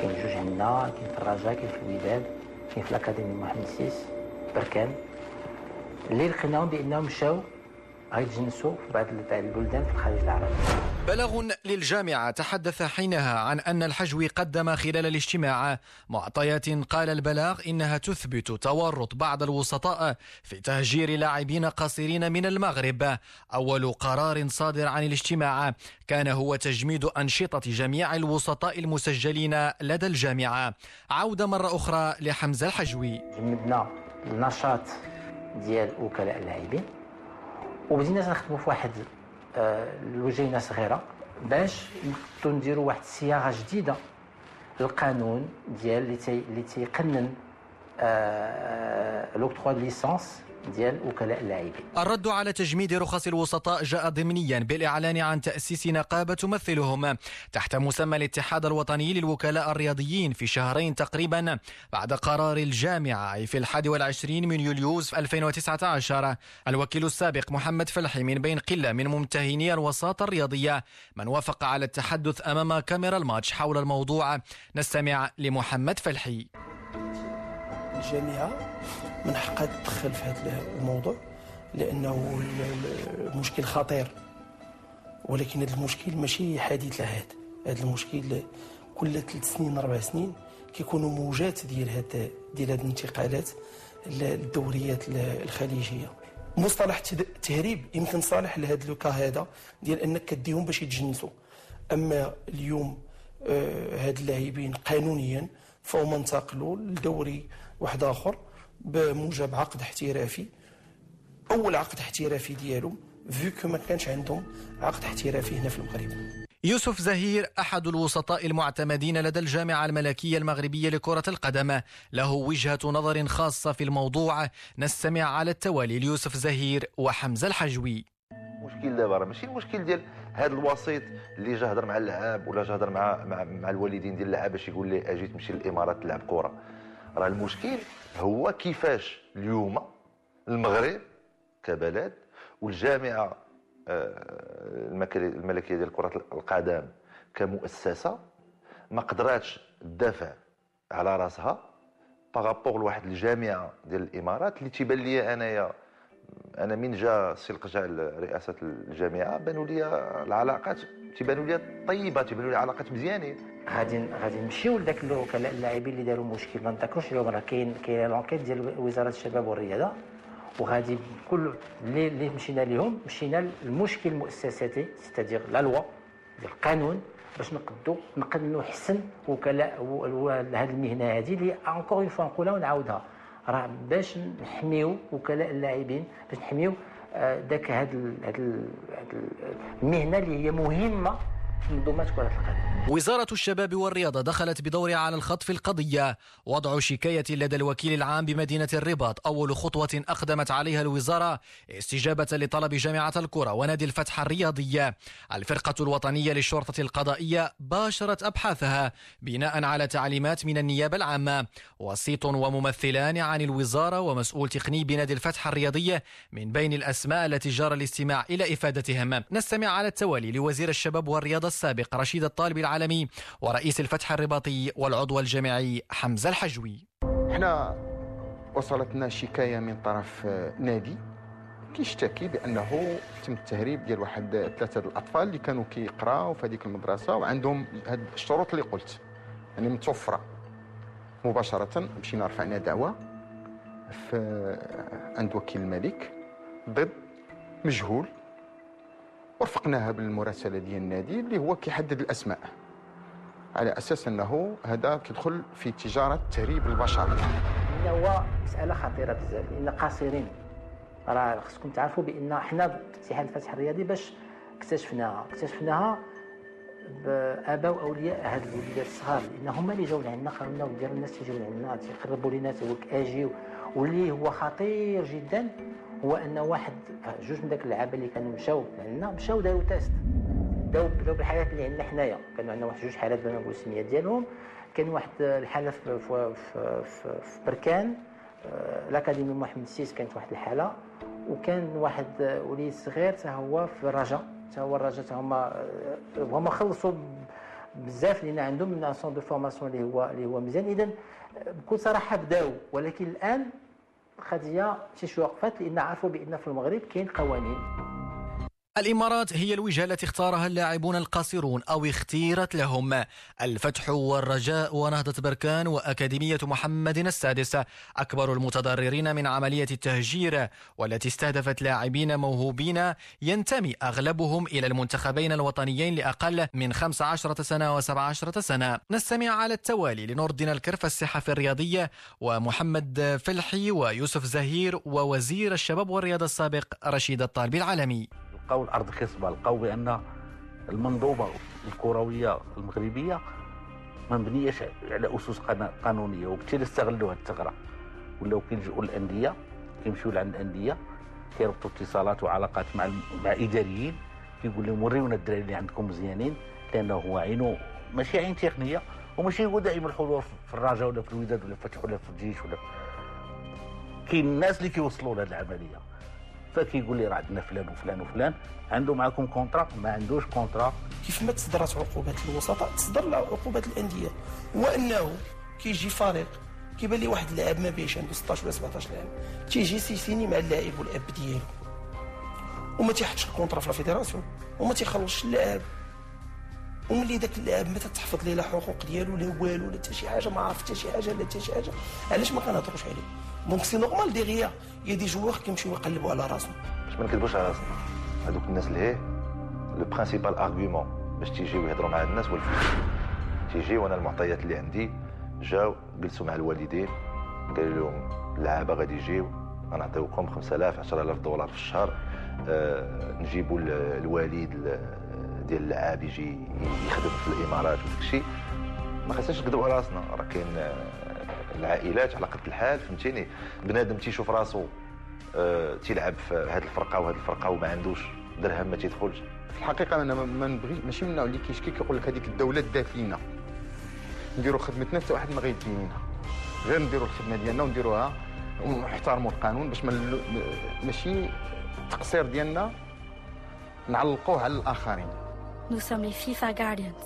كاين جوج عندنا كاين في الرجاء كاين في الوداد كاين في الأكاديمي محمد سيس بركان. اللي لقيناهم بأنهم مشاو غيتجنسوا في بعض البلدان في الخليج العربي. بلاغ للجامعة تحدث حينها عن أن الحجوي قدم خلال الاجتماع. معطيات قال البلاغ إنها تثبت تورط بعض الوسطاء في تهجير لاعبين قصيرين من المغرب. أول قرار صادر عن الاجتماع كان هو تجميد أنشطة جميع الوسطاء المسجلين لدى الجامعة. عودة مرة أخرى لحمزة الحجوي. جمدنا النشاط ديال وكلاء اللاعبين وبدينا نخدموا في واحد الوجينه صغيرة باش نديروا واحد الصياغه جديدة للقانون ديال اللي تيقنن لوكتخوا ليسونس ديال وكلاء اللاعبين. الرد على تجميد رخص الوسطاء جاء ضمنيا بالإعلان عن تأسيس نقابة تمثلهم. تحت مسمى الاتحاد الوطني للوكلاء الرياضيين في شهرين تقريبا بعد قرار الجامعة في الحادي والعشرين من يوليوز في 2019 الوكيل السابق محمد فلحي من بين قلة من ممتهني الوساطة الرياضية. من وافق على التحدث أمام كاميرا الماتش حول الموضوع. نستمع لمحمد فلحي. الجامعة من حقها تدخل في هذا الموضوع لأنه المشكل خطير. ولكن هذا المشكل ماشي حديث العهد هذا المشكل كل ثلاث سنين أربع سنين كيكونوا موجات ديال هاد ديال هاد الانتقالات للدوريات الخليجية. مصطلح التهريب يمكن صالح لهذا لوكا هذا ديال أنك كديهم باش يتجنسوا. أما اليوم هاد اللاعبين قانونيا فهم انتقلوا لدوري واحد آخر بموجب عقد احترافي. أول عقد احترافي ديالهم فيو ما كانش عندهم عقد احترافي هنا في المغرب. يوسف زهير أحد الوسطاء المعتمدين لدى الجامعة الملكية المغربية لكرة القدم. له وجهة نظر خاصة في الموضوع. نستمع على التوالي ليوسف زهير وحمزة الحجوي. المشكل دابا ماشي المشكل ديال هذا الوسيط اللي جا هضر مع اللعاب ولا جا هضر مع, مع مع الوالدين ديال اللعاب باش يقول لي أجي تمشي للامارات تلعب كرة. راه المشكل هو كيفاش اليوم المغرب كبلد والجامعة آه، الملكية ديال كرة القدم كمؤسسة ما قدراتش تدافع على راسها par rapport لواحد الجامعة ديال الإمارات اللي تيبان لي أنايا أنا من جا سي القجع لرئاسه الجامعة بانوا لي العلاقات تيبانوا لي طيبة تيبانوا لي علاقات مزيانين غادي غادي نمشيو لذاك اللاعبين اللي داروا مشكل. ما نذكرش اليوم راه كاين كاين l'enquête ديال وزارة الشباب والرياضة. وغادي كل اللي اللي مشينا لهم مشينا للمشكل المؤسساتي c'est-à-dire la loi ديال القانون باش نقدو نقدنوا حسن وكلاء هذه المهنة هذه اللي encore une fois نقولها ونعاودها. راه باش نحميو وكلاء اللاعبين باش نحميو ذاك هاد المهنة اللي هي مهمة منظومات كرة القدم. وزارة الشباب والرياضة دخلت بدورها على الخط في القضية. وضع شكاية لدى الوكيل العام بمدينة الرباط. أول خطوة أقدمت عليها الوزارة استجابة لطلب جامعة الكرة ونادي الفتح الرياضية الفرقة الوطنية للشرطة القضائية باشرت أبحاثها بناء على تعليمات من النيابة العامة. وسيط وممثلان عن الوزارة ومسؤول تقني بنادي الفتح الرياضية من بين الأسماء التي جرى الاستماع إلى إفادتهم. نستمع على التوالي لوزير الشباب والرياضة السابق رشيد الطالب العالمي ورئيس الفتح الرباطي والعضو الجامعي حمزة الحجوي. إحنا وصلتنا شكاية من طرف نادي كيشتكي بأنه تم التهريب ديال واحد ثلاثة الأطفال اللي كانوا كيقراو في هذيك المدرسة وعندهم هاد الشروط اللي قلت. يعني متوفرة. مباشرة مشينا رفعنا دعوة في عند وكيل الملك ضد مجهول ورفقناها بالمراسلة ديال النادي اللي هو كيحدد الأسماء. على أساس أنه هذا كيدخل في تجارة تهريب البشر. هو مسألة خطيرة بزاف لأن قاصرين. راه خصكم تعرفوا بأن حنا اتحاد الفتح الرياضي باش اكتشفناها. اكتشفناها بآباء وأولياء هاد الوليدات الصغار لأن هما اللي جاو لعندنا قالوا لنا وديروا الناس تيجيو لعندنا تيقربوا لينا donc اجيو واللي هو خطير جدا. هو أن واحد جوج من داك اللعابة اللي كانوا مشاو لعندنا مشاو داروا test. بداو بداو بالحالات اللي عندنا حنايا. كانوا عندنا واحد جوج حالات بلا نقول السميات ديالهم. كان واحد الحالة في, في, في, في, بركان آه، الاكاديمي محمد السادس كانت واحد الحالة. وكان واحد وليد صغير حتى هو في الرجاء حتى هو الرجاء حتى هما آه، هما خلصوا بزاف لأن عندهم من centre de formation اللي هو اللي هو مزيان. اذا بكل صراحة بداوا ولكن الآن القضية شي شوية وقفات لأن عرفوا بأن في المغرب كاين قوانين. الإمارات هي الوجهة التي اختارها اللاعبون القاصرون أو اختيرت لهم. الفتح والرجاء ونهضة بركان وأكاديمية محمد السادس. أكبر المتضررين من عملية التهجير والتي استهدفت لاعبين موهوبين ينتمي أغلبهم إلى المنتخبين الوطنيين لأقل من 15 سنة و17 سنة. نستمع على التوالي لنردنا الكرف الصحفي الرياضي ومحمد فلحي ويوسف زهير ووزير الشباب والرياضة السابق رشيد الطالبي العالمي. لقاو الأرض خصبة لقاو بأن المنظومة الكروية المغربية ما مبنياش على أسس قانونية وبالتالي استغلوا هذه الثغرة. ولاو كيلجؤوا للانديه كيمشيو لعند الأندية كيربطوا اتصالات وعلاقات مع مع إداريين كيقول لهم وريونا الدراري اللي عندكم مزيانين لأنه هو عينه ماشي عين تقنية وماشي هو دائما الحضور في الرجاء ولا في الوداد ولا في الفتح ولا في الجيش ولا كاين الناس اللي كيوصلوا لهذه العملية. فكيقول لي راه عندنا فلان وفلان وفلان عنده معكم contrat ما عندوش contrat كيف ما تصدرت عقوبات الوسطاء تصدر عقوبات الأندية. هو انه كيجي فريق كيبان لي واحد اللاعب ما بيش عنده 16 ولا 17 لاعب تيجي سيسيني مع اللاعب والأب ديالو. وما تيحطش ال contrat في ال fédération وما تيخلصش اللاعب. وملي داك اللاعب ما تتحفظ ليه لا حقوق ديالو لا والو لا حتى شي حاجة ما عرف حتى شي حاجة لا حتى شي حاجة. علاش ما كنهضروش عليه؟ donc c'est normal derrière il y a des joueurs كيمشيو يقلبوا على راسهم باش ما نكذبوش على راسنا هذوك الناس اللي هي le principal argument باش تيجيو يهضروا مع الناس هو الفلوس تيجيو أنا المعطيات اللي عندي جاو جلسوا مع الوالدين قالوا لهم اللعابه غادي يجيو غنعطيوكم 5000 10000 دولار في الشهر أه نجيبوا الوالد ديال اللعاب يجي يخدم في الامارات وداك الشيء ما خصناش نكذبوا على راسنا راه كاين العائلات على قد الحال فهمتيني؟ بنادم تيشوف راسو آه تيلعب في هذه الفرقة وهذه الفرقة وما عندوش درهم ما تيدخلش. في الحقيقة أنا ما نبغي ماشي من النوع اللي كيشكي كيقول لك هذيك الدولة الدافينه نديروا خدمتنا حتى واحد ما غيدي منها غير نديروا الخدمة ديالنا ونديروها ونحترموا القانون باش ما ماشي التقصير ديالنا نعلقوه على الآخرين. Nous sommes les FIFA Guardians.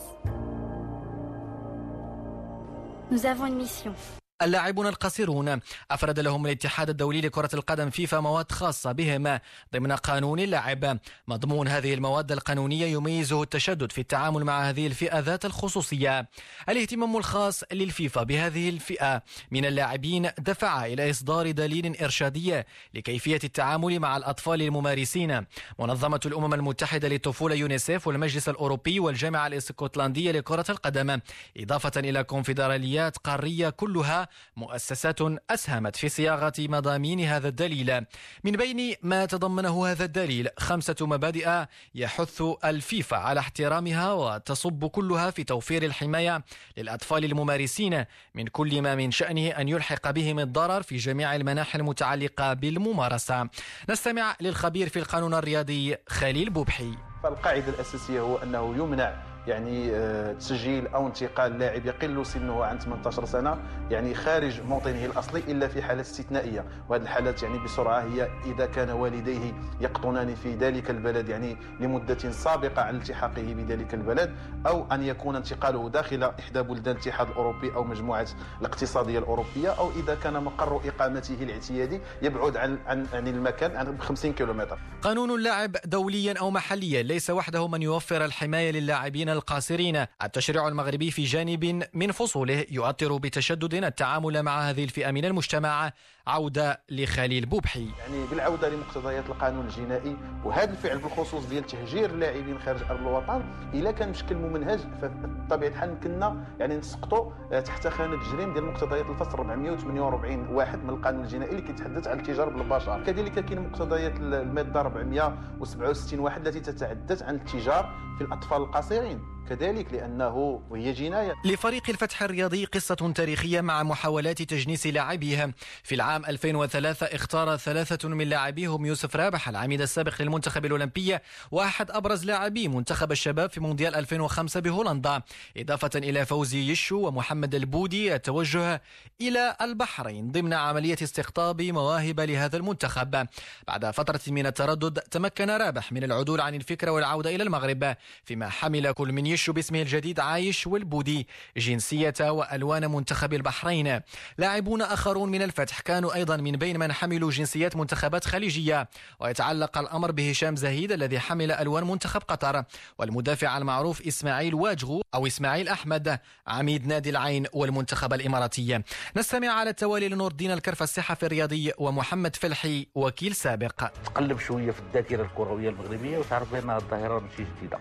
Nous avons une mission. اللاعبون القصيرون أفرد لهم الاتحاد الدولي لكرة القدم فيفا مواد خاصة بهم. ضمن قانون اللعب مضمون هذه المواد القانونية يميزه التشدد في التعامل مع هذه الفئة ذات الخصوصية. الاهتمام الخاص للفيفا بهذه الفئة من اللاعبين دفع إلى إصدار دليل إرشادي لكيفية التعامل مع الأطفال الممارسين. منظمة الأمم المتحدة للطفولة يونيسيف والمجلس الأوروبي والجامعة الإسكتلندية لكرة القدم إضافة إلى كونفدراليات قارية كلها مؤسسات أسهمت في صياغة مضامين هذا الدليل. من بين ما تضمنه هذا الدليل خمسة مبادئ يحث الفيفا على احترامها وتصب كلها في توفير الحماية للأطفال الممارسين من كل ما من شأنه أن يلحق بهم الضرر في جميع المناحي المتعلقة بالممارسة. نستمع للخبير في القانون الرياضي خليل بوبحي. فالقاعدة الأساسية هو أنه يمنع يعني آه، تسجيل أو انتقال لاعب يقل سنه عن 18 سنة يعني خارج موطنه الأصلي إلا في حالات استثنائية وهذه الحالات يعني بسرعة هي إذا كان والديه يقطنان في ذلك البلد يعني لمدة سابقة عن التحاقه بذلك البلد أو أن يكون انتقاله داخل إحدى بلدان الاتحاد الأوروبي أو مجموعة الاقتصادية الأوروبية أو إذا كان مقر إقامته الاعتيادي يبعد عن عن عن المكان عن 50 كيلومتر. قانون اللعب دوليا أو محليا ليس وحده من يوفر الحماية للاعبين القاصرين. التشريع المغربي في جانب من فصوله يؤطر بتشدد التعامل مع هذه الفئة من المجتمع عودة لخليل بوبحي. يعني بالعودة لمقتضيات القانون الجنائي وهذا الفعل بالخصوص ديال تهجير اللاعبين خارج أرض الوطن إلا كان بشكل ممنهج فبطبيعه الحال يمكننا يعني نسقطوا آه، تحت خانة الجريم ديال مقتضيات الفصل 448 واحد من القانون الجنائي اللي كيتحدث على التجاره بالبشر كذلك كاين مقتضيات المادة 467 واحد التي تتحدث عن التجار في الأطفال القصيرين. كذلك لأنه وهي جناية. لفريق الفتح الرياضي قصة تاريخية مع محاولات تجنيس لاعبيها في العام 2003 اختار ثلاثة من لاعبيهم يوسف رابح العميد السابق للمنتخب الأولمبي وأحد أبرز لاعبي منتخب الشباب في مونديال 2005 بهولندا. إضافة إلى فوزي يشو ومحمد البودي التوجه إلى البحرين ضمن عملية استقطاب مواهب لهذا المنتخب. بعد فترة من التردد تمكن رابح من العدول عن الفكرة والعودة إلى المغرب فيما حمل كل من يشو. باسمه الجديد عايش والبودي. جنسية وألوان منتخب البحرين. لاعبون آخرون من الفتح كانوا أيضا من بين من حملوا جنسيات منتخبات خليجية. ويتعلق الأمر بهشام زهيد الذي حمل ألوان منتخب قطر. والمدافع المعروف إسماعيل واجغو أو إسماعيل أحمد عميد نادي العين والمنتخب الإماراتي. نستمع على التوالي لنور الدين الكرفة الصحفي الرياضي ومحمد فلحي وكيل سابق. تقلب شوية في الذاكرة الكروية المغربية وتعرف بأن الظاهرة ماشي جديدة.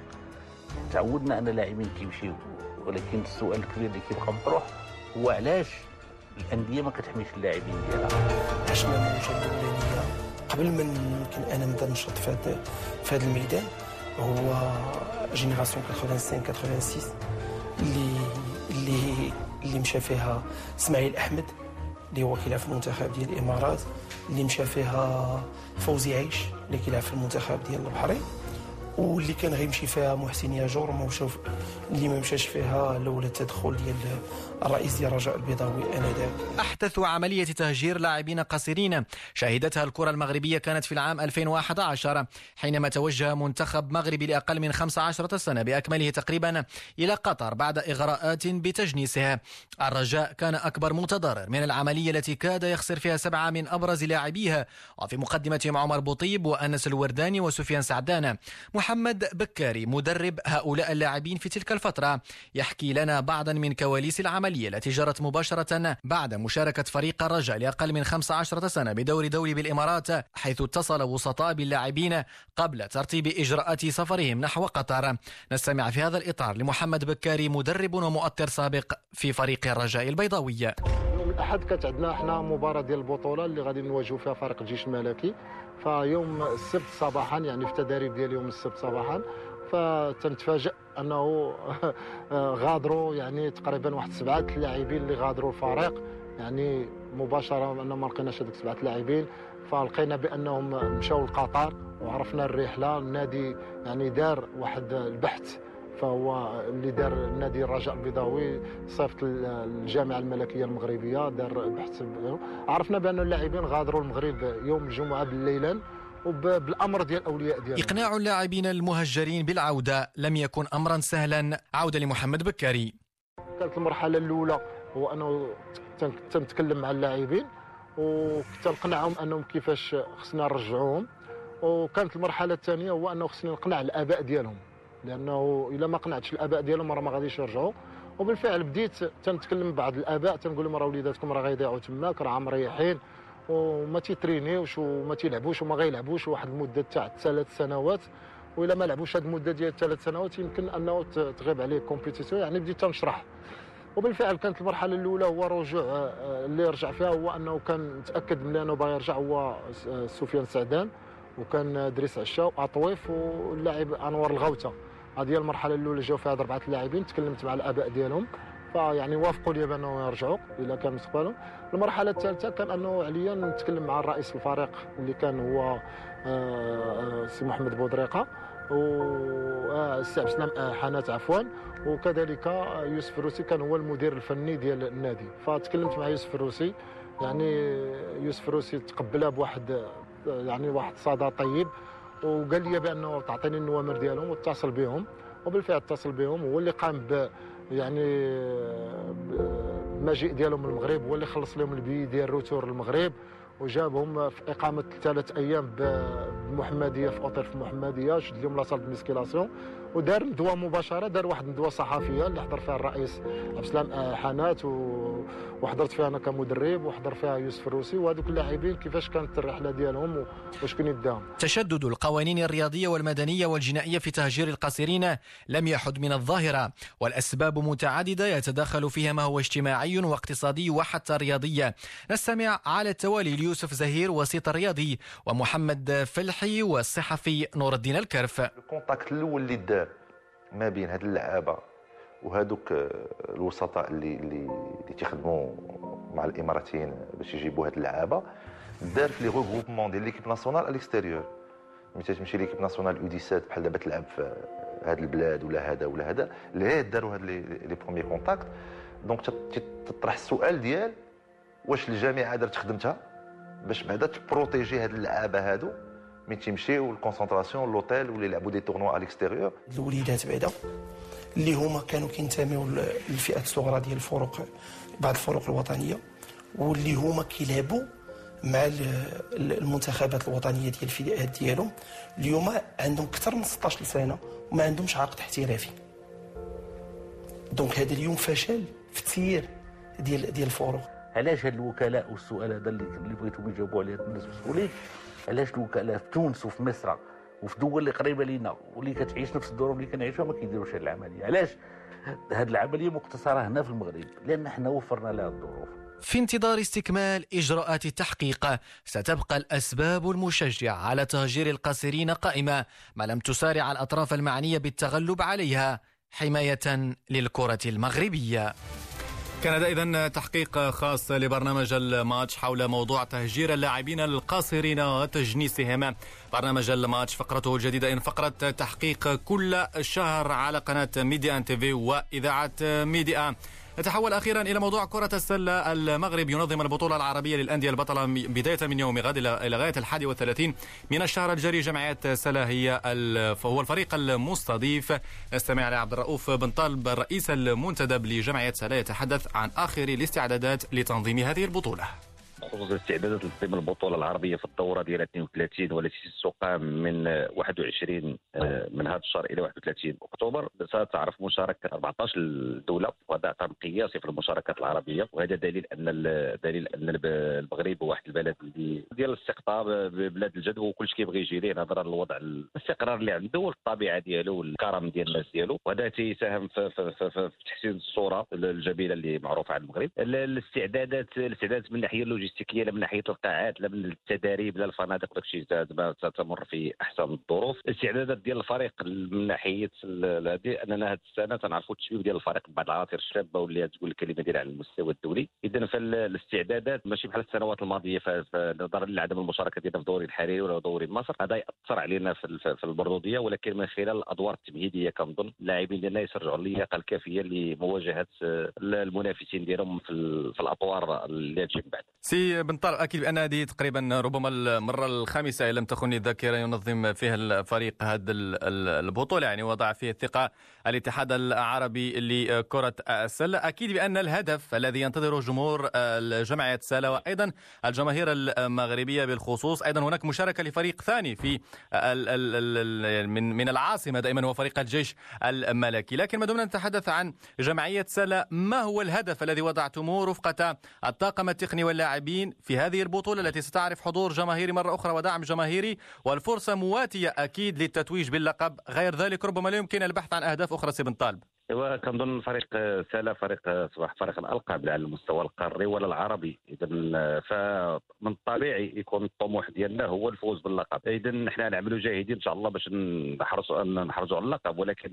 تعودنا أن اللاعبين كيمشيو ولكن السؤال الكبير اللي كيبقى مطروح هو علاش الأندية ما كتحميش اللاعبين ديالها؟ عشنا الموجه الاولانيه قبل ما يمكن أنا نبدأ نشط في هذا في هذا الميدان هو génération 85 86 اللي اللي اللي مشى فيها إسماعيل أحمد اللي هو كيلعب في المنتخب ديال الإمارات اللي مشى فيها فوزي عيش اللي كيلعب في المنتخب ديال البحرين. واللي كان غيمشي فيها محسن ياجور ما وشوف اللي ما مشاش فيها لولا التدخل ديال الرئيس الرجاء البيضاوي آنذاك. أحدث عملية تهجير لاعبين قصيرين شهدتها الكرة المغربية كانت في العام 2011 حينما توجه منتخب مغربي لأقل من 15 سنة بأكمله تقريبا إلى قطر بعد إغراءات بتجنيسها. الرجاء كان أكبر متضرر من العملية التي كاد يخسر فيها سبعة من أبرز لاعبيها وفي مقدمتهم عمر بوطيب وأنس الورداني وسفيان سعدان. محمد بكاري مدرب هؤلاء اللاعبين في تلك الفترة يحكي لنا بعضا من كواليس العملية التي جرت مباشرة بعد مشاركة فريق الرجاء لأقل من 15 سنة بدور دولي بالإمارات حيث اتصل وسطاء باللاعبين قبل ترتيب إجراءات سفرهم نحو قطر. نستمع في هذا الإطار لمحمد بكاري مدرب ومؤطر سابق في فريق الرجاء البيضاوي. يوم الأحد كانت عندنا إحنا مباراة ديال البطولة اللي غادي نواجهوا فيها فريق الجيش الملكي. فيوم السبت صباحا يعني في التدريب ديال يوم السبت صباحا فتنتفاجئ أنه غادروا يعني تقريبا واحد سبعة اللاعبين اللي غادروا الفريق. يعني مباشرة أن ما لقيناش هذوك سبعة لاعبين فلقينا بأنهم مشاو لقطر وعرفنا الرحلة. النادي يعني دار واحد البحث فهو اللي دار النادي الرجاء البيضاوي صيفط الجامعة الملكية المغربية دار بحث عرفنا بأن اللاعبين غادروا المغرب يوم الجمعة بالليلا وبالأمر ديال الأولياء ديالهم إقناع اللاعبين المهجرين بالعودة لم يكن أمرا سهلا. عودة لمحمد بكاري كانت المرحلة الأولى هو أنه تن- تنتكلم مع اللاعبين وكنت نقنعهم أنهم كيفاش خصنا نرجعوهم. وكانت المرحلة الثانية هو أنه خصني نقنع الآباء ديالهم لأنه إلا ما قنعتش الآباء ديالهم راه ما غاديش يرجعوا. وبالفعل بديت تنتكلم بعض الآباء تنقول لهم راه وليداتكم راه غيضيعوا تماك راه مريحين وما تي entraîner وش وما تيلعبوش وما غيلعبوش واحد المدة تاع ثلاث سنوات. وإلا ما لعبوش هذه المدة ديال ثلاث سنوات يمكن أنه تغيب عليه compétition يعني بديت تنشرح وبالفعل كانت المرحلة الأولى هو رجوع آه، اللي رجع فيها هو أنه كان متاكد من أنه باغي يرجع هو آه، سفيان سعدان. وكان دريس عشا وعطويف واللاعب أنور الغوته هذه هي المرحلة الأولى جاو فيها أربعة اللاعبين. تكلمت مع الآباء ديالهم. فيعني وافقوا لي بانه يرجعوا اذا كان مستقبلهم. المرحلة الثالثة كان أنه عليا نتكلم مع الرئيس الفريق اللي كان هو آه، آه، سي محمد بودريقة. عبد السلام آه، حنات عفوا. وكذلك يوسف الروسي كان هو المدير الفني ديال النادي. فتكلمت مع يوسف الروسي. يعني يوسف الروسي تقبلها بواحد يعني واحد صدى طيب. وقال لي بأنه تعطيني النوامر ديالهم واتصل بهم. وبالفعل اتصل بهم. هو اللي قام ب يعني المجيء ديالهم من المغرب هو اللي خلص لهم ال billet ديال retour للمغرب وجابهم في إقامة ثلاث أيام بمحمدية في أوتيل في محمدية شد لهم la salle de musculation. ودار ندوه مباشرة دار واحد الندوه صحفية اللي حضر فيها الرئيس عبد السلام حنات و... وحضرت فيها أنا كمدرب وحضر فيها يوسف الروسي وهذوك اللاعبين كيفاش كانت الرحلة ديالهم واش كان يداهم تشدد القوانين الرياضية والمدنية والجنائية في تهجير القاصرين لم يحد من الظاهرة والأسباب متعددة يتداخل فيها ما هو اجتماعي واقتصادي وحتى رياضي. نستمع على التوالي ليوسف زهير وسيط الرياضي ومحمد فلحي والصحفي نور الدين الكرف. ال contact الأول اللي دار ما بين هاد اللعابة وهذوك الوسطاء اللي اللي اللي تيخدموا مع الإماراتيين باش يجيبوا هاد اللعابة دار في les regroupements ديال l'équipe nationale à l'extérieur ملي تمشي l'équipe nationale U 17 بحال دابا تلعب في هاد البلاد ولا هذا ولا هذا. اللي داروا هاد les premiers contacts donc تطرح السؤال ديال واش الجامعة دارت خدمتها باش بعدا ت protéger هاد اللعابة هادو؟ ملي تيمشيو ال concentration l'hôtel ولا يلعبوا des tournois à l'extérieur الوليدات بعدا اللي هما كانوا كينتميو للفئات الصغرى ديال الفرق بعض الفرق الوطنية واللي هما كيلعبوا مع المنتخبات الوطنية ديال الفئات ديالهم. اليوم عندهم أكثر من 16 سنة وما عندهمش عقد احترافي. donc هذا اليوم فشل في التسيير ديال ديال الفرق. علاش هاد الوكلاء والسؤال هذا اللي بغيتهم يجاوبوا عليه؟ الناس المسؤولين علاش الوكلاء في تونس وفي مصر وفي دول اللي قريبة لينا واللي كتعيش نفس الظروف اللي كنعيشوها ما كيديروش هذه العملية. علاش؟ هذه العملية مقتصرة هنا في المغرب لأن إحنا وفرنا لها الظروف. في انتظار استكمال إجراءات التحقيق ستبقى الأسباب المشجعة على تهجير القاصرين قائمة ما لم تسارع الأطراف المعنية بالتغلب عليها حماية للكرة المغربية. كان هذا اذا تحقيق خاص لبرنامج الماتش حول موضوع تهجير اللاعبين القاصرين وتجنيسهم. برنامج الماتش فقرته الجديدة إن فقرة تحقيق كل شهر على قناة ميديا إن تيفي وإذاعة ميديا. نتحول أخيرا إلى موضوع كرة السلة. المغرب ينظم البطولة العربية للأندية البطلة بداية من يوم غد إلى غاية الحادي والثلاثين من الشهر الجاري. جمعية سلا هي فهو الفريق المستضيف. نستمع على عبد الرؤوف بن طالب الرئيس المنتدب لجمعية سلا يتحدث عن آخر الاستعدادات لتنظيم هذه البطولة. خصوص الاستعدادات لتنظيم البطولة العربية في الدورة ديال 32 والتي ستقام من 21 آه، من هذا الشهر إلى 31 أكتوبر. ستعرف مشاركة 14 دولة وهذا رقم قياسي في المشاركات العربية. وهذا دليل أن دليل أن المغرب هو واحد البلد اللي ديال الاستقطاب بلاد الجد وكل شيء كيبغي يجي ليه نظرا للوضع الاستقرار اللي عنده والطبيعة ديالو والكرم ديال الناس ديالو. وهذا تيساهم في, في, في, في تحسين الصورة الجميلة اللي معروفة عن المغرب. الاستعدادات الاستعدادات من الناحيه اللوجستيه اللوجستيكية لا من ناحية القاعات لا من التداريب لا الفنادق داك الشيء ستمر في أحسن الظروف. الاستعدادات ديال الفريق من ناحية أننا هذه السنة تنعرفوا التشبيب ديال الفريق بعض العناصر الشابة واللي تقول الكلمة ديالها على المستوى الدولي. اذا فالاستعدادات ماشي بحال السنوات الماضية نظرا لعدم المشاركة ديالنا في دوري الحريري ولا دوري مصر هذا يأثر علينا في, المردوديه ولكن من خلال الأدوار التمهيدية كنظن اللاعبين ديالنا يسرعوا اللياقه الكافيه لمواجهة المنافسين ديالهم في, في الأطوار اللي تجي من بعد. سي بن طارق أكيد بأن هذه تقريبا ربما المرة الخامسة إن لم تخني الذاكرة ينظم فيها الفريق هذه البطولة يعني وضع فيه الثقة الاتحاد العربي لكرة السلة. أكيد بأن الهدف الذي ينتظره جمهور جمعيه سله وأيضا الجماهير المغربية بالخصوص أيضا هناك مشاركة لفريق ثاني في من من العاصمة دائما هو فريق الجيش الملكي. لكن ما دمنا نتحدث عن جمعيه سله ما هو الهدف الذي وضعتموه رفقة الطاقم التقني واللاعبين اللاعبين في هذه البطولة التي ستعرف حضور جماهيري مرة أخرى ودعم جماهيري والفرصة مواتية أكيد للتتويج باللقب. غير ذلك ربما لا يمكن البحث عن أهداف أخرى سي بن طالب. ايوا كنظن فريق سالا فريق اصبح فريق الألقاب على المستوى القاري ولا العربي. اذا فمن الطبيعي يكون الطموح ديالنا هو الفوز باللقب. اذا نحن نعملوا جاهدين إن شاء الله باش نحرصوا نحرزوا على اللقب. ولكن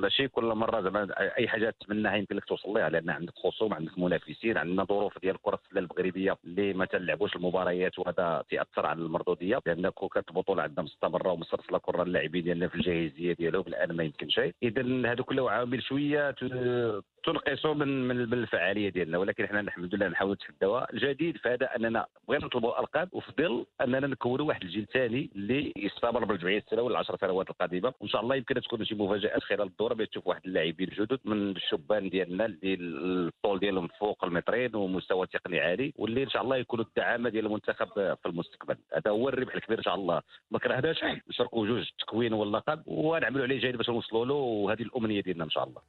ماشي كل مرة زعما أي حاجة تمناها يمكن لك توصل لها لأن عندك خصوم عندك منافسين عندنا ظروف ديال كرة السلة المغربيه اللي ما تلعبوش المباريات وهذا تاثر على المردودية. لأن كانت البطوله عندنا مستمرة ومسلسله كرة اللاعبين ديالنا في الجاهزية ديالهم الآن ما يمكن شيء. اذا هذا كله عوامل شوية تنقصوا من من الفعالية ديالنا ولكن إحنا الحمد لله نحاولوا نتحداوها الجديد في هذا أننا بغينا نطلبوا الألقاب وفي ظل أننا نكونوا واحد الجيل ثاني اللي يستمر بالجمعيه السنويه العشر سنوات القادمة. وإن شاء الله يمكن تكون شي مفاجآت خلال الدورة باش تشوف واحد اللاعبين جدد من الشبان ديالنا اللي الطول ديالهم فوق المترين ومستوى تقني عالي واللي إن شاء الله يكونوا الدعامة ديال المنتخب في المستقبل. هذا هو الربح الكبير إن شاء الله. ما كرهناش نشاركوا جوج التكوين واللقب ونعملوا عليه جيد باش نوصلوا له وهذه الأمنية ديالنا إن شاء الله.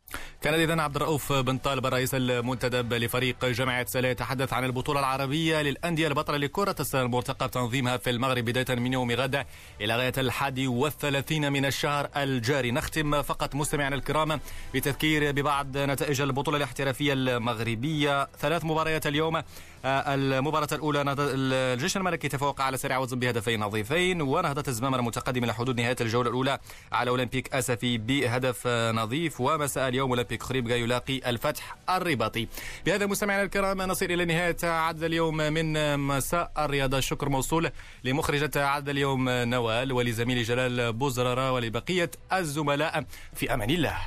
كان اذا عبد الرؤوف بن طالب الرئيس المنتدب لفريق جامعة سلا يتحدث عن البطولة العربية للأندية البطلة لكرة السلة المرتقب تنظيمها في المغرب بداية من يوم غد إلى غاية الحادي والثلاثين من الشهر الجاري. نختم فقط مستمعينا الكرام بتذكير ببعض نتائج البطولة الاحترافية المغربية. ثلاث مباريات اليوم المباراة الأولى الجيش الملكي تفوق على سريع وزن بهدفين نظيفين ونهضة الزمامرة متقدم إلى حدود نهاية الجولة الأولى على أولمبيك أسفي بهدف نظيف ومساء اليوم أولمبيك خريبكا يلاقي الفتح الرباطي. بهذا مستمعينا الكرام نصل إلى نهاية عدد اليوم من مساء الرياضة شكر موصول لمخرجة عدد اليوم نوال ولزميلي جلال بوزرارة ولبقية الزملاء في أمان الله.